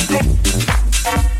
Fantástico.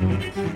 Mm-hmm.